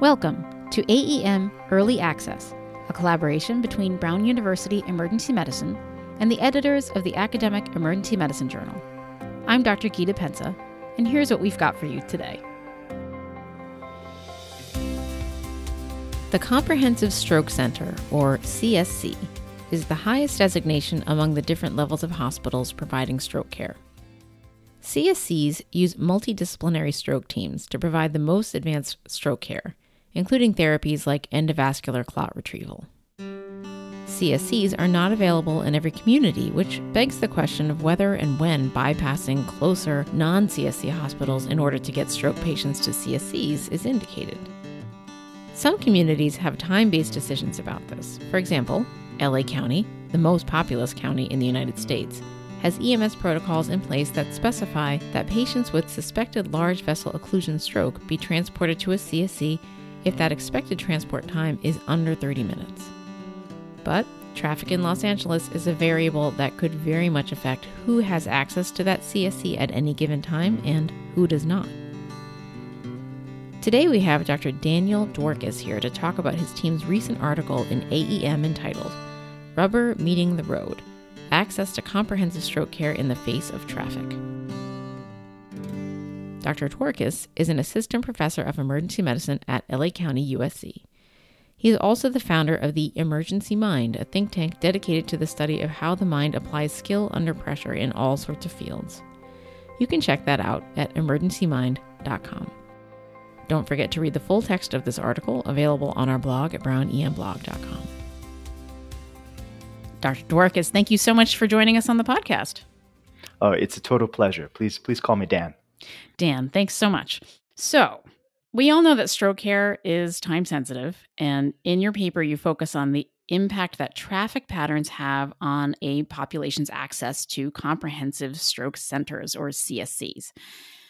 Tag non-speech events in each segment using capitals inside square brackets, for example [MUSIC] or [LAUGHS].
Welcome to AEM Early Access, a collaboration between Brown University Emergency Medicine and the editors of the Academic Emergency Medicine Journal. I'm Dr. Gita Pensa, and here's what we've got for you today. The Comprehensive Stroke Center, or CSC, is the highest designation among the different levels of hospitals providing stroke care. CSCs use multidisciplinary stroke teams to provide the most advanced stroke care, including therapies like endovascular clot retrieval. CSCs are not available in every community, which begs the question of whether and when bypassing closer non CSC hospitals in order to get stroke patients to CSCs is indicated. Some communities have time based decisions about this. For example, LA County, the most populous county in the United States, has EMS protocols in place that specify that patients with suspected large vessel occlusion stroke be transported to a CSC if that expected transport time is under 30 minutes. But traffic in Los Angeles is a variable that could very much affect who has access to that CSC at any given time mm-hmm. and who does not. Today we have Dr. Daniel Dworkis here to talk about his team's recent article in AEM entitled Rubber Meeting the Road Access to Comprehensive Stroke Care in the Face of Traffic. Dr. Dworkis is an assistant professor of emergency medicine at LA County, USC. He is also the founder of the Emergency Mind, a think tank dedicated to the study of how the mind applies skill under pressure in all sorts of fields. You can check that out at emergencymind.com. Don't forget to read the full text of this article available on our blog at brownemblog.com. Dr. Dworkis, thank you so much for joining us on the podcast. Oh, it's a total pleasure. Please, please call me Dan. Dan, thanks so much. So, we all know that stroke care is time sensitive, and in your paper, you focus on the impact that traffic patterns have on a population's access to comprehensive stroke centers or CSCs.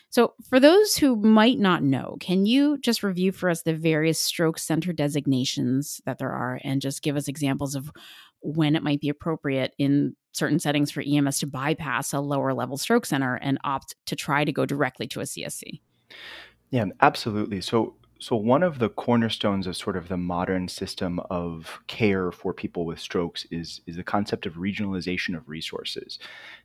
So, for those who might not know, can you just review for us the various stroke center designations that there are and just give us examples of when it might be appropriate in certain settings for EMS to bypass a lower level stroke center and opt to try to go directly to a CSC? Yeah, absolutely. So, so one of the cornerstones of sort of the modern system of care for people with strokes is is the concept of regionalization of resources.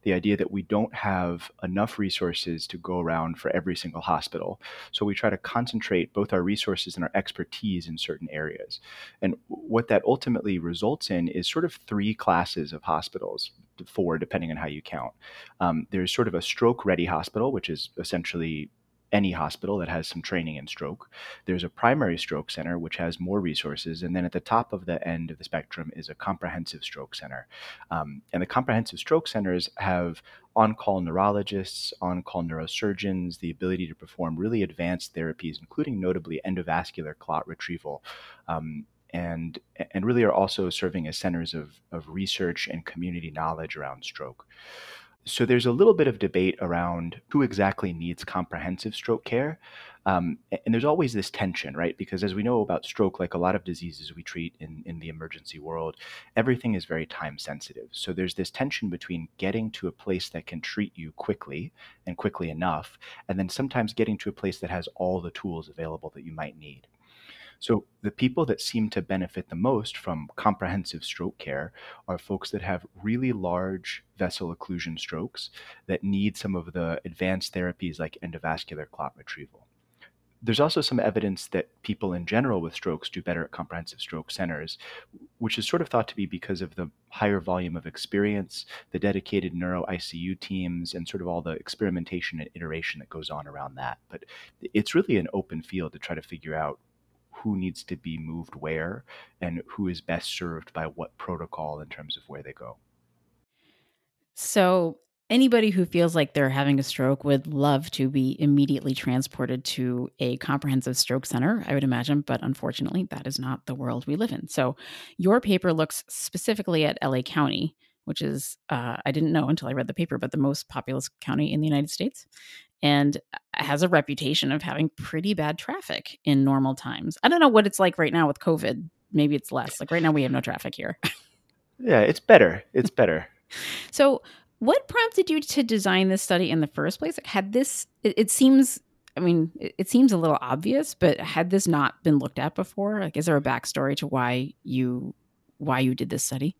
The idea that we don't have enough resources to go around for every single hospital. So we try to concentrate both our resources and our expertise in certain areas. And what that ultimately results in is sort of three classes of hospitals four, depending on how you count. Um, there's sort of a stroke ready hospital, which is essentially any hospital that has some training in stroke. There's a primary stroke center, which has more resources. And then at the top of the end of the spectrum is a comprehensive stroke center. Um, and the comprehensive stroke centers have on call neurologists, on call neurosurgeons, the ability to perform really advanced therapies, including notably endovascular clot retrieval. Um, and, and really are also serving as centers of, of research and community knowledge around stroke. So there's a little bit of debate around who exactly needs comprehensive stroke care. Um, and there's always this tension, right? Because as we know about stroke, like a lot of diseases we treat in, in the emergency world, everything is very time sensitive. So there's this tension between getting to a place that can treat you quickly and quickly enough, and then sometimes getting to a place that has all the tools available that you might need. So, the people that seem to benefit the most from comprehensive stroke care are folks that have really large vessel occlusion strokes that need some of the advanced therapies like endovascular clot retrieval. There's also some evidence that people in general with strokes do better at comprehensive stroke centers, which is sort of thought to be because of the higher volume of experience, the dedicated neuro ICU teams, and sort of all the experimentation and iteration that goes on around that. But it's really an open field to try to figure out who needs to be moved where and who is best served by what protocol in terms of where they go. So, anybody who feels like they're having a stroke would love to be immediately transported to a comprehensive stroke center, I would imagine, but unfortunately, that is not the world we live in. So, your paper looks specifically at LA County, which is, uh, I didn't know until I read the paper, but the most populous county in the United States and has a reputation of having pretty bad traffic in normal times. I don't know what it's like right now with COVID. Maybe it's less. Like right now, we have no traffic here. [LAUGHS] yeah, it's better. It's better. [LAUGHS] so, what prompted you to design this study in the first place? Had this, it, it seems I mean, it, it, seems a little obvious, but had this not been looked at before? Like, is there a backstory to why you why you did this study?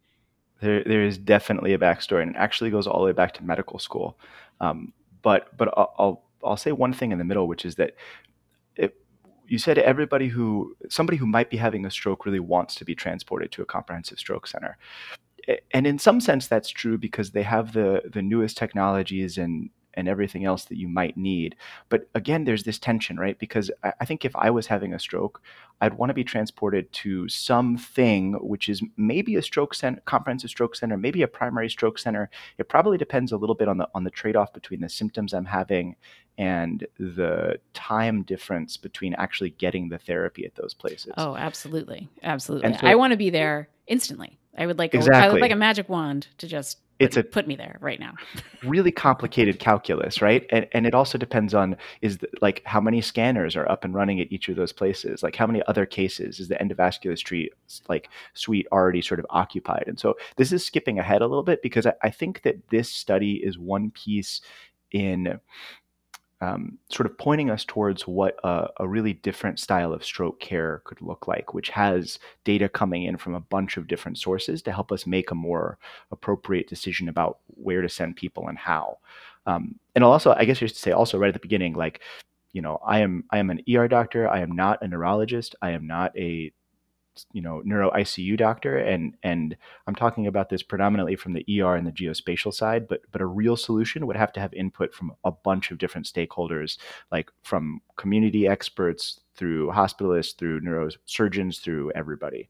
There, there is definitely a backstory, and it actually goes all the way back to medical school. Um, but, but I'll, I'll, I'll say one thing in the middle, which is that it, you said everybody who somebody who might be having a stroke really wants to be transported to a comprehensive stroke center and in some sense that's true because they have the the newest technologies and and everything else that you might need. But again, there's this tension, right? Because I, think if I was having a stroke, I'd want to be transported to something which is maybe a stroke center, comprehensive stroke center, maybe a primary stroke center. It probably depends a little bit on the on the trade-off between the symptoms I'm having and the time difference between actually getting the therapy at those places. Oh, absolutely, absolutely. So, I want to be there instantly. I would like exactly. A, I would like a magic wand to just it's a put me there right now. [LAUGHS] really complicated calculus right? And and it also depends on is the, like how many scanners are up and running at each of those places? Like how many other cases is the endovascular street like suite already sort of occupied? And so this is skipping ahead a little bit because i, I think that this study is one piece in um, sort of pointing us towards what a, a, really different style of stroke care could look like, which has data coming in from a bunch of different sources to help us make a more appropriate decision about where to send people and how. Um, and I'll also, I guess you should say also right at the beginning, like, you know, I am I am an ER doctor. I am not a neurologist. I am not a you know neuro ICU doctor, and and I'm talking about this predominantly from the ER and the geospatial side. But but a real solution would have to have input from a bunch of different stakeholders, like from community experts through hospitalists, through neurosurgeons, through everybody.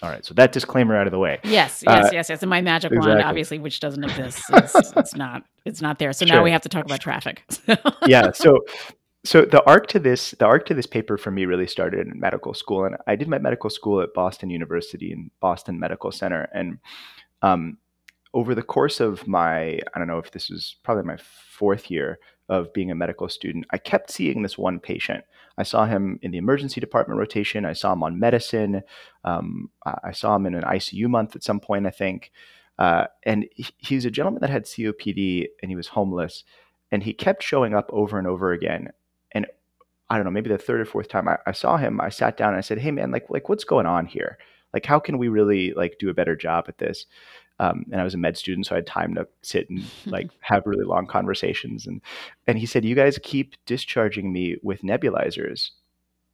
All right, so that disclaimer out of the way. Yes, yes, uh, yes, yes. And my magic exactly. wand, obviously, which doesn't exist, it's, it's not, it's not there. So sure. now we have to talk about traffic. [LAUGHS] yeah. So so the arc to this the arc to this paper for me really started in medical school and i did my medical school at boston university and boston medical center. And um, over the course of my i don't know if this was probably my fourth year of being a medical student i kept seeing this one patient. I saw him in the emergency department rotation. I saw him on medicine. Um, i saw him in an icu month at some point i think. Uh, and he, he was a gentleman that had copd and he was homeless. And he kept showing up over and over again I don't know, maybe the third or fourth time I, I, saw him, I sat down and I said, "Hey, man, like, like, what's going on here? Like, how can we really like do a better job at this?" Um, and I was a med student, so I had time to sit and [LAUGHS] like have really long conversations. And and he said, "You guys keep discharging me with nebulizers,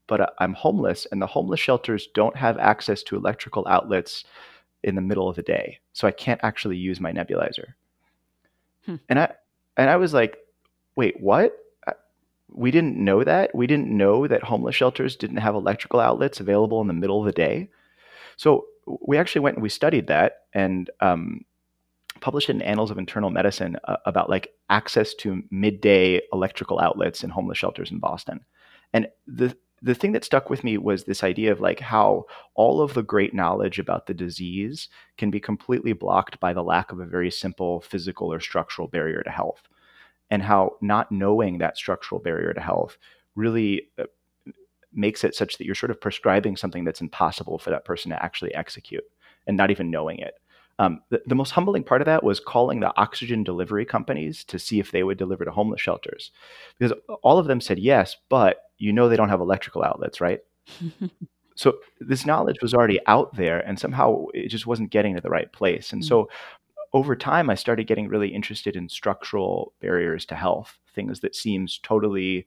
but I'm homeless, and the homeless shelters don't have access to electrical outlets in the middle of the day, so I can't actually use my nebulizer." Hmm. And I and I was like, "Wait, what?" We didn't know that. We didn't know that homeless shelters didn't have electrical outlets available in the middle of the day. So we actually went and we studied that and um, published it in Annals of Internal Medicine uh, about like access to midday electrical outlets in homeless shelters in Boston. And the the thing that stuck with me was this idea of like how all of the great knowledge about the disease can be completely blocked by the lack of a very simple physical or structural barrier to health and how not knowing that structural barrier to health really uh, makes it such that you're sort of prescribing something that's impossible for that person to actually execute and not even knowing it. Um, the, the, most humbling part of that was calling the oxygen delivery companies to see if they would deliver to homeless shelters because all of them said yes, but you know they don't have electrical outlets, right? [LAUGHS] so this knowledge was already out there and somehow it just wasn't getting to the right place. And mm-hmm. so over time, I started getting really interested in structural barriers to health, things that seems totally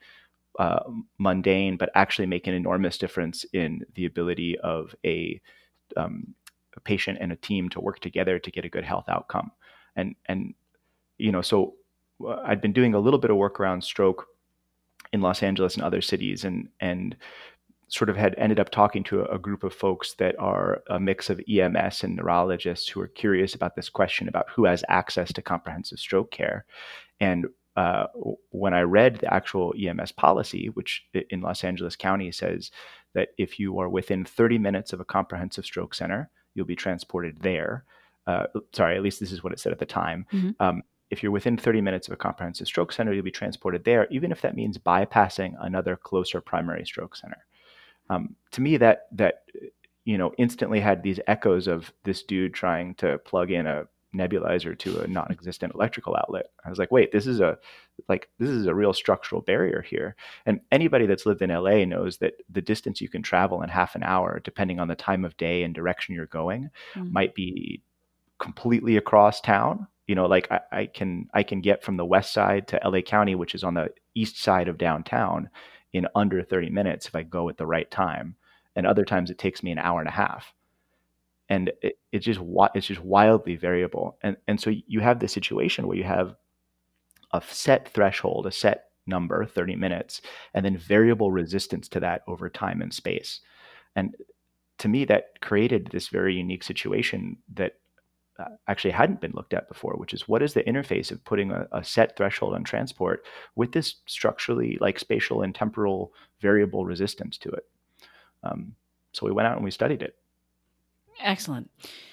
uh, mundane, but actually make an enormous difference in the ability of a, um, a, patient and a team to work together to get a good health outcome. And and you know, so uh, I'd been doing a little bit of work around stroke in Los Angeles and other cities, and and sort of had ended up talking to a, a, group of folks that are a mix of EMS and neurologists who are curious about this question about who has access to comprehensive stroke care. And uh, when I read the actual EMS policy, which in Los Angeles County says that if you are within 30 minutes of a comprehensive stroke center, you'll be transported there. Uh, sorry, at least this is what it said at the time. Mm-hmm. Um, if you're within 30 minutes of a comprehensive stroke center, you'll be transported there, even if that means bypassing another closer primary stroke center um, to me that that you know instantly had these echoes of this dude trying to plug in a nebulizer to a non-existent electrical outlet. I was like, wait, this is a like this is a real structural barrier here. And anybody that's lived in LA knows that the distance you can travel in half an hour, depending on the time of day and direction you're going, mm-hmm. might be completely across town. You know, like I, I can I can get from the west side to LA County, which is on the east side of downtown, in under 30 minutes if I go at the right time. And other times it takes me an hour and a half. And it, it's just it's just wildly variable. And and so you have this situation where you have a set threshold a set number 30 minutes and then variable resistance to that over time and space. And to me that created this very unique situation that actually hadn't been looked at before which is what is the interface of putting a, a set threshold on transport with this structurally like spatial and temporal variable resistance to it um, so we went out and we studied it Excellent.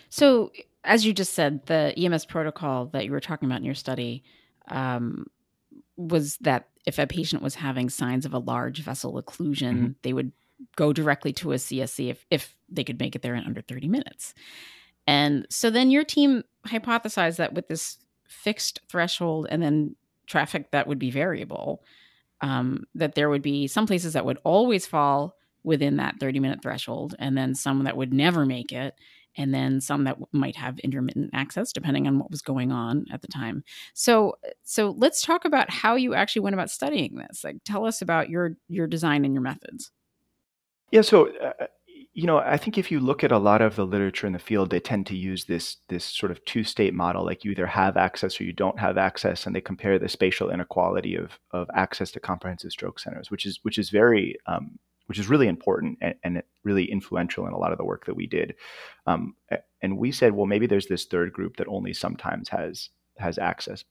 So, as you just said, the EMS protocol that you were talking about in your study um, was that if a patient was having signs of a large vessel occlusion, mm-hmm. they would go directly to a CSC if, if they could make it there in under 30 minutes. And so then your team hypothesized that with this fixed threshold and then traffic that would be variable, um, that there would be some places that would always fall within that 30 minute threshold, and then some that would never make it, and then some that might have intermittent access depending on what was going on at the time. So, so let's talk about how you actually went about studying this. Like, tell us about your your design and your methods. Yeah. So. Uh, you know, I think if you look at a lot of the literature in the field, they tend to use this this sort of two state model, like you either have access or you don't have access, and they compare the spatial inequality of of access to comprehensive stroke centers, which is which is very um, which is really important and, and, really influential in a lot of the work that we did. Um, and we said, well, maybe there's this third group that only sometimes has has access.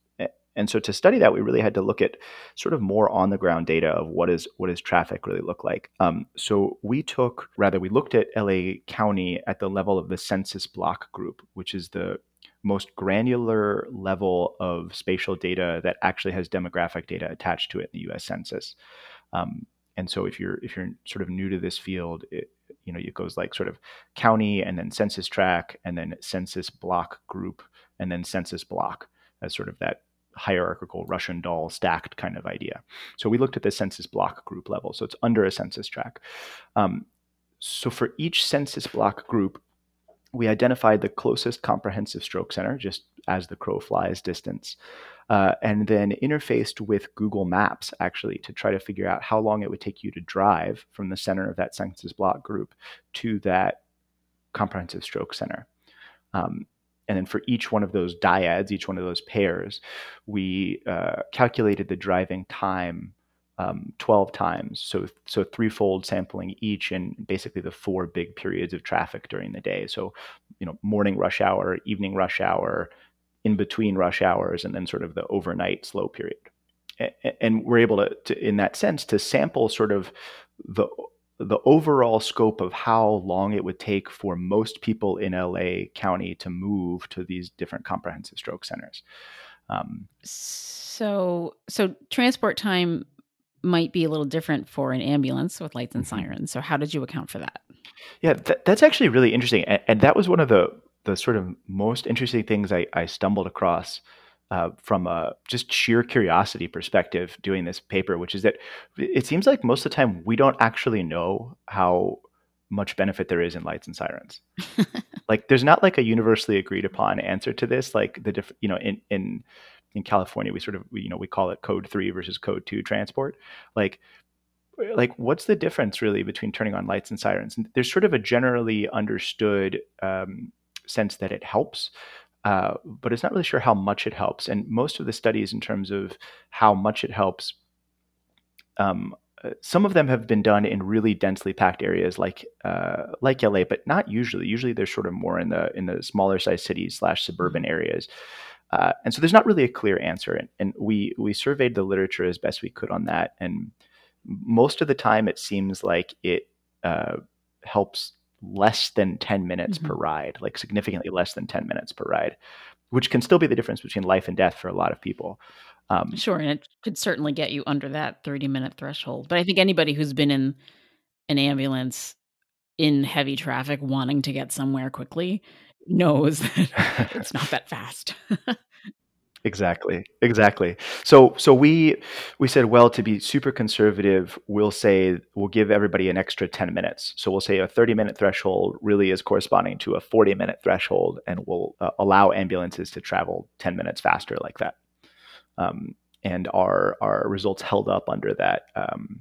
And so to study that, we really had to look at sort of more on the ground data of what is what does traffic really look like. Um, so we took rather we looked at LA County at the level of the census block group, which is the most granular level of spatial data that actually has demographic data attached to it in the U.S. Census. Um, and so if you're if you're sort of new to this field it, you know it goes like sort of county and then census tract and then census block group and then census block as sort of that hierarchical russian doll stacked kind of idea so we looked at the census block group level so it's under a census tract um, so for each census block group we identified the closest comprehensive stroke center just as the crow flies distance uh, and then interfaced with Google Maps actually to try to figure out how long it would take you to drive from the center of that census block group to that comprehensive stroke center. Um, and then for each one of those dyads, each one of those pairs, we uh, calculated the driving time um, 12 times. So, so threefold sampling each in basically the four big periods of traffic during the day. So, you know, morning rush hour, evening rush hour, in between rush hours and then sort of the overnight slow period. And we're able to, to in that sense, to sample sort of the the overall scope of how long it would take for most people in LA County to move to these different comprehensive stroke centers. Um, so, so transport time might be a little different for an ambulance with lights and mm-hmm. sirens. So, how did you account for that? Yeah, th- that's actually really interesting, and, and, that was one of the the sort of most interesting things I, I stumbled across uh, from a just sheer curiosity perspective doing this paper, which is that it seems like most of the time we don't actually know how much benefit there is in lights and sirens. [LAUGHS] like there's not like a universally agreed upon answer to this. Like the different, you know, in in in California, we sort of you know we call it code three versus code two transport. Like like what's the difference really between turning on lights and sirens? And there's sort of a generally understood um, sense that it helps. Uh, but it's not really sure how much it helps. And most of the studies, in terms of how much it helps, um, uh, some of them have been done in really densely packed areas like uh, like LA, but not usually. Usually, they're sort of more in the in the smaller size cities slash suburban mm-hmm. areas. Uh, and so there's not really a clear answer. And, and, we we surveyed the literature as best we could on that. And most of the time, it seems like it uh, helps less than 10 minutes mm-hmm. per ride, like significantly less than 10 minutes per ride, which can still be the difference between life and death for a lot of people. Um, sure. And it could certainly get you under that 30 minute threshold. But I think anybody who's been in an ambulance in heavy traffic wanting to get somewhere quickly knows [LAUGHS] that it's not that fast. [LAUGHS] Exactly. Exactly. So so we we said well to be super conservative we'll say we'll give everybody an extra 10 minutes. So we'll say a 30 minute threshold really is corresponding to a 40 minute threshold and we'll uh, allow ambulances to travel 10 minutes faster like that. Um, and our our results held up under that um,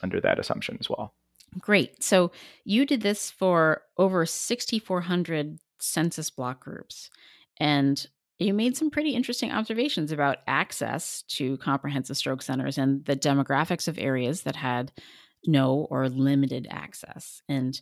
under that assumption as well. Great. So you did this for over 6400 census block groups and you made some pretty interesting observations about access to comprehensive stroke centers and the demographics of areas that had no or limited access. And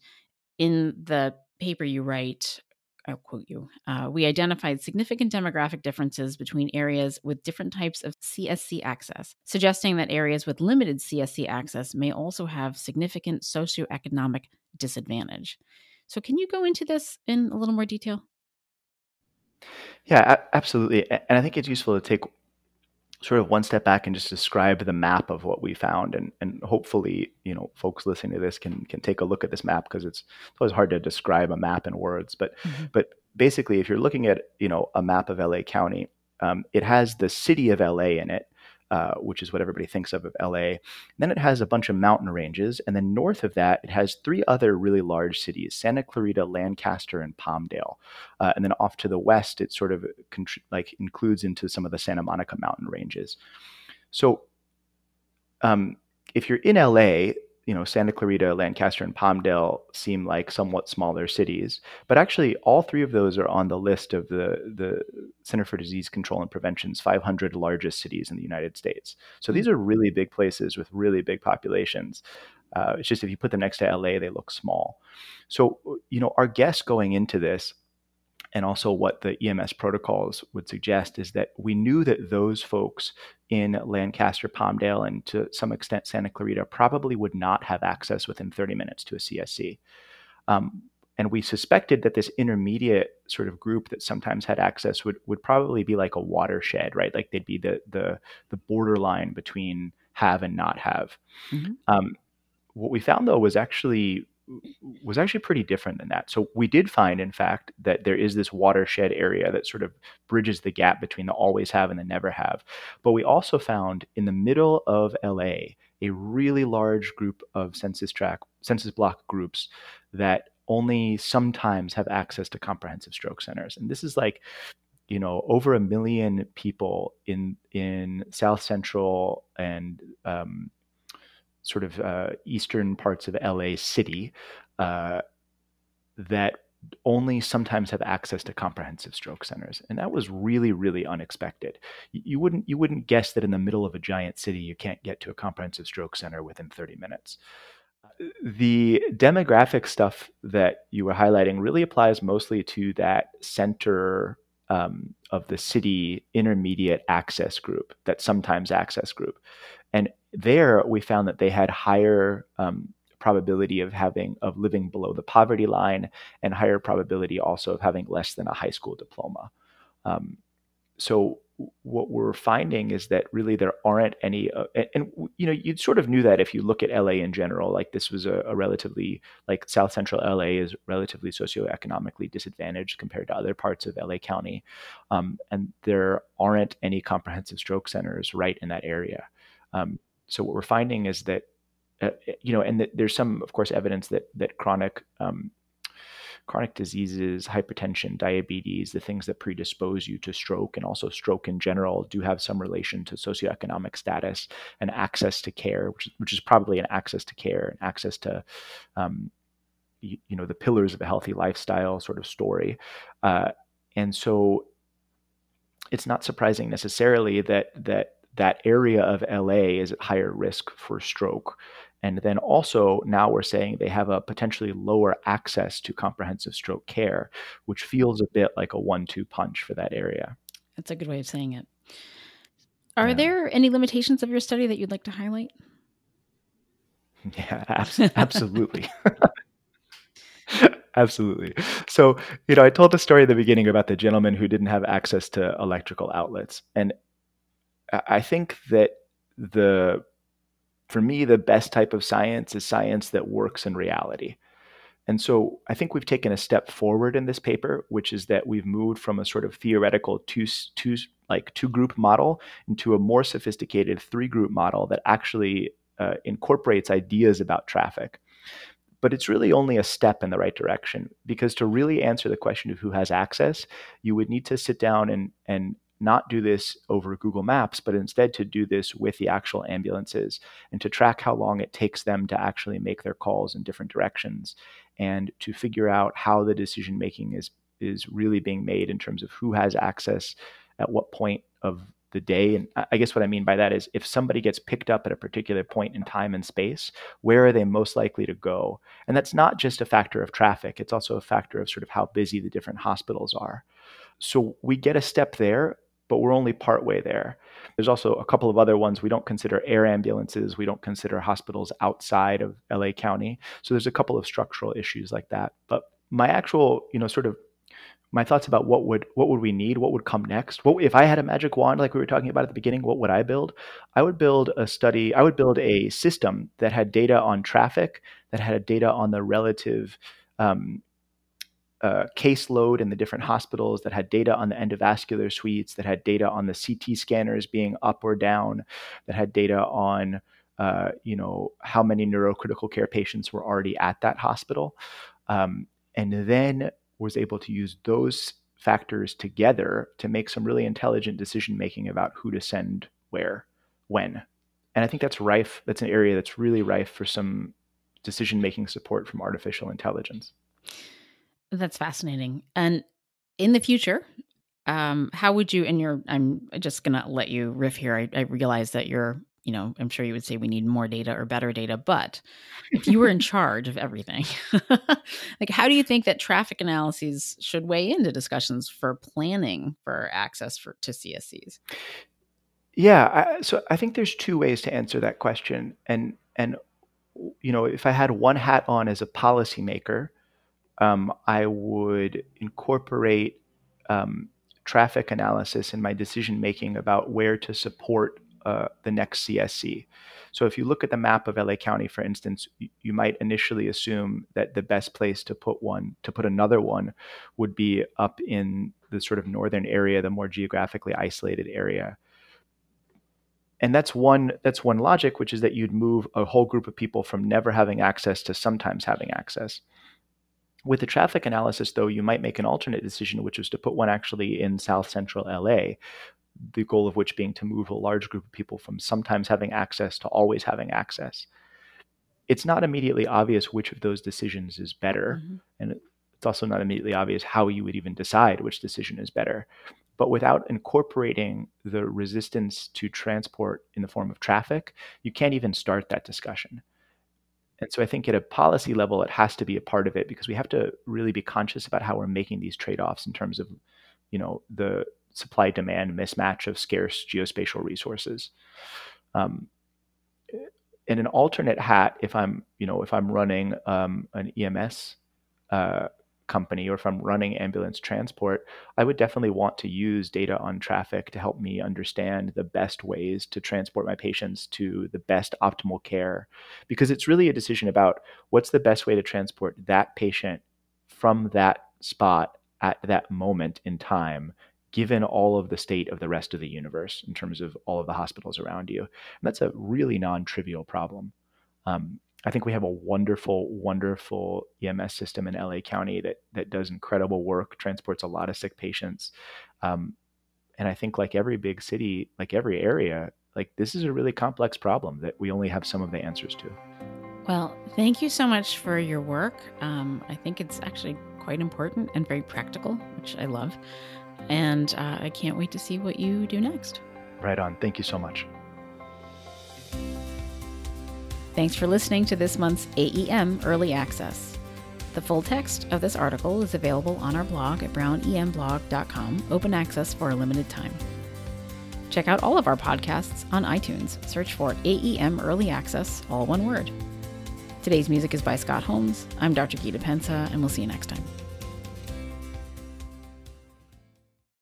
in the paper you write, I'll quote you, uh, we identified significant demographic differences between areas with different types of CSC access, suggesting that areas with limited CSC access may also have significant socioeconomic disadvantage. So, can you go into this in a little more detail? Yeah, a- absolutely. And I think it's useful to take sort of one step back and just describe the map of what we found and and hopefully you know folks listening to this can can take a look at this map because it's, it's always hard to describe a map in words but mm-hmm. but basically if you're looking at you know a map of LA County um, it has the city of LA in it uh, which is what everybody thinks of of LA. then it has a bunch of mountain ranges, and then north of that, it has three other really large cities: Santa Clarita, Lancaster, and Palmdale. Uh, and then off to the west, it sort of like includes into some of the Santa Monica mountain ranges. So, um, if you're in LA, you know, Santa Clarita, Lancaster, and Palmdale seem like somewhat smaller cities, but actually all three of those are on the list of the the Center for Disease Control and Prevention's 500 largest cities in the United States. So these are really big places with really big populations. Uh, it's just if you put them next to LA, they look small. So you know, our guess going into this and also what the EMS protocols would suggest is that we knew that those folks in Lancaster, Palmdale, and to some extent Santa Clarita probably would not have access within 30 minutes to a CSC. Um, and we suspected that this intermediate sort of group that sometimes had access would, would probably be like a watershed, right? Like they'd be the the the borderline between have and not have. Mm-hmm. Um, what we found though was actually was actually pretty different than that. So we did find, in fact, that there is this watershed area that sort of bridges the gap between the always have and the never have. But we also found in the middle of LA a really large group of census track census block groups that only sometimes have access to comprehensive stroke centers. And this is like you know over a million people in in south central and um, sort of uh, eastern parts of LA City uh, that only sometimes have access to comprehensive stroke centers. And that was really really unexpected. You wouldn't you wouldn't guess that in the middle of a giant city you can't get to a comprehensive stroke center within 30 minutes. The demographic stuff that you were highlighting really applies mostly to that center um, of the city intermediate access group that sometimes access group and there we found that they had higher um, probability of having of living below the poverty line and higher probability also of having less than a high school diploma. Um, so what we're finding is that really there aren't any uh, and, you know you sort of knew that if you look at LA in general like this was a, a, relatively like South Central LA is relatively socioeconomically disadvantaged compared to other parts of LA County. Um, and there aren't any comprehensive stroke centers right in that area um, so what we're finding is that, uh, you know, and there's some, of course, evidence that that chronic um, chronic diseases, hypertension, diabetes, the things that predispose you to stroke and also stroke in general do have some relation to socioeconomic status and access to care, which, which is probably an access to care and access to, um, you, you, know, the pillars of a healthy lifestyle sort of story. Uh, and so it's not surprising necessarily that that that area of LA is at higher risk for stroke. And then also now we're saying they have a potentially lower access to comprehensive stroke care, which feels a bit like a one two punch for that area. That's a good way of saying it. Are yeah. there any limitations of your study that you'd like to highlight? [LAUGHS] Yeah, absolutely. [LAUGHS] absolutely. So, you know, I told the story at the beginning about the gentleman who didn't have access to electrical outlets. And I think that the for me the best type of science is science that works in reality. And so I think we've taken a step forward in this paper, which is that we've moved from a sort of theoretical two, two like two group model into a more sophisticated three group model that actually uh, incorporates ideas about traffic. But it's really only a step in the right direction because to really answer the question of who has access, you would need to sit down and and not do this over Google Maps, but instead to do this with the actual ambulances and to track how long it takes them to actually make their calls in different directions and to figure out how the decision making is is really being made in terms of who has access at what point of the day. And I guess what I mean by that is if somebody gets picked up at a particular point in time and space, where are they most likely to go? And that's not just a factor of traffic, it's also a factor of sort of how busy the different hospitals are. So we get a step there, but we're only partway there. There's also a couple of other ones. We don't consider air ambulances. We don't consider hospitals outside of LA County. So there's a couple of structural issues like that. But my actual, you know, sort of my thoughts about what would what would we need, what would come next. What if I had a magic wand like we were talking about at the beginning, what would I build? I would build a study, I would build a system that had data on traffic, that had data on the relative um, uh, caseload in the different hospitals, that had data on the endovascular suites, that had data on the CT scanners being up or down, that had data on uh, you know how many neurocritical care patients were already at that hospital, um, and then was able to use those factors together to make some really intelligent decision making about who to send where, when. And I think that's rife. That's an area that's really rife for some decision making support from artificial intelligence. That's fascinating. And in the future, um, how would you, and you're, I'm just going to let you riff here. I, I realize that you're you know, I'm sure you would say we need more data or better data, but if you were in [LAUGHS] charge of everything, [LAUGHS] like how do you think that traffic analyses should weigh into discussions for planning for access for to CSCs? Yeah, I, so I think there's two ways to answer that question, and and you know, if I had one hat on as a policymaker, um, I would incorporate um, traffic analysis in my decision making about where to support uh, the next CSC. So if you look at the map of LA County, for instance, you, you might initially assume that the best place to put one, to put another one, would be up in the sort of northern area, the more geographically isolated area. And that's one that's one logic, which is that you'd move a whole group of people from never having access to sometimes having access. With the traffic analysis, though, you might make an alternate decision, which was to put one actually in South Central LA, the goal of which being to move a large group of people from sometimes having access to always having access. It's not immediately obvious which of those decisions is better. Mm-hmm. And it's also not immediately obvious how you would even decide which decision is better. But without incorporating the resistance to transport in the form of traffic, you can't even start that discussion. And so I think at a policy level, it has to be a part of it because we have to really be conscious about how we're making these trade offs in terms of, you know, the supply demand mismatch of scarce geospatial resources. Um, in an alternate hat, if I'm you know if I'm running um, an EMS uh, company or if I'm running ambulance transport, I would definitely want to use data on traffic to help me understand the best ways to transport my patients to the best optimal care. Because it's really a decision about what's the best way to transport that patient from that spot at that moment in time given all of the state of the rest of the universe in terms of all of the hospitals around you. And that's a really non trivial problem. Um, I think we have a wonderful, wonderful EMS system in LA County that that does incredible work, transports a lot of sick patients, um, and I think like every big city, like every area, like this is a really complex problem that we only have some of the answers to. Well, thank you so much for your work. Um, I think it's actually quite important and very practical, which I love. And uh, I can't wait to see what you do next. Right on. Thank you so much. Thanks for listening to this month's AEM Early Access. The full text of this article is available on our blog at brownemblog.com, open access for a limited time. Check out all of our podcasts on iTunes. Search for AEM Early Access, all one word. Today's music is by Scott Holmes. I'm Dr. Gita Pensa, and we'll see you next time.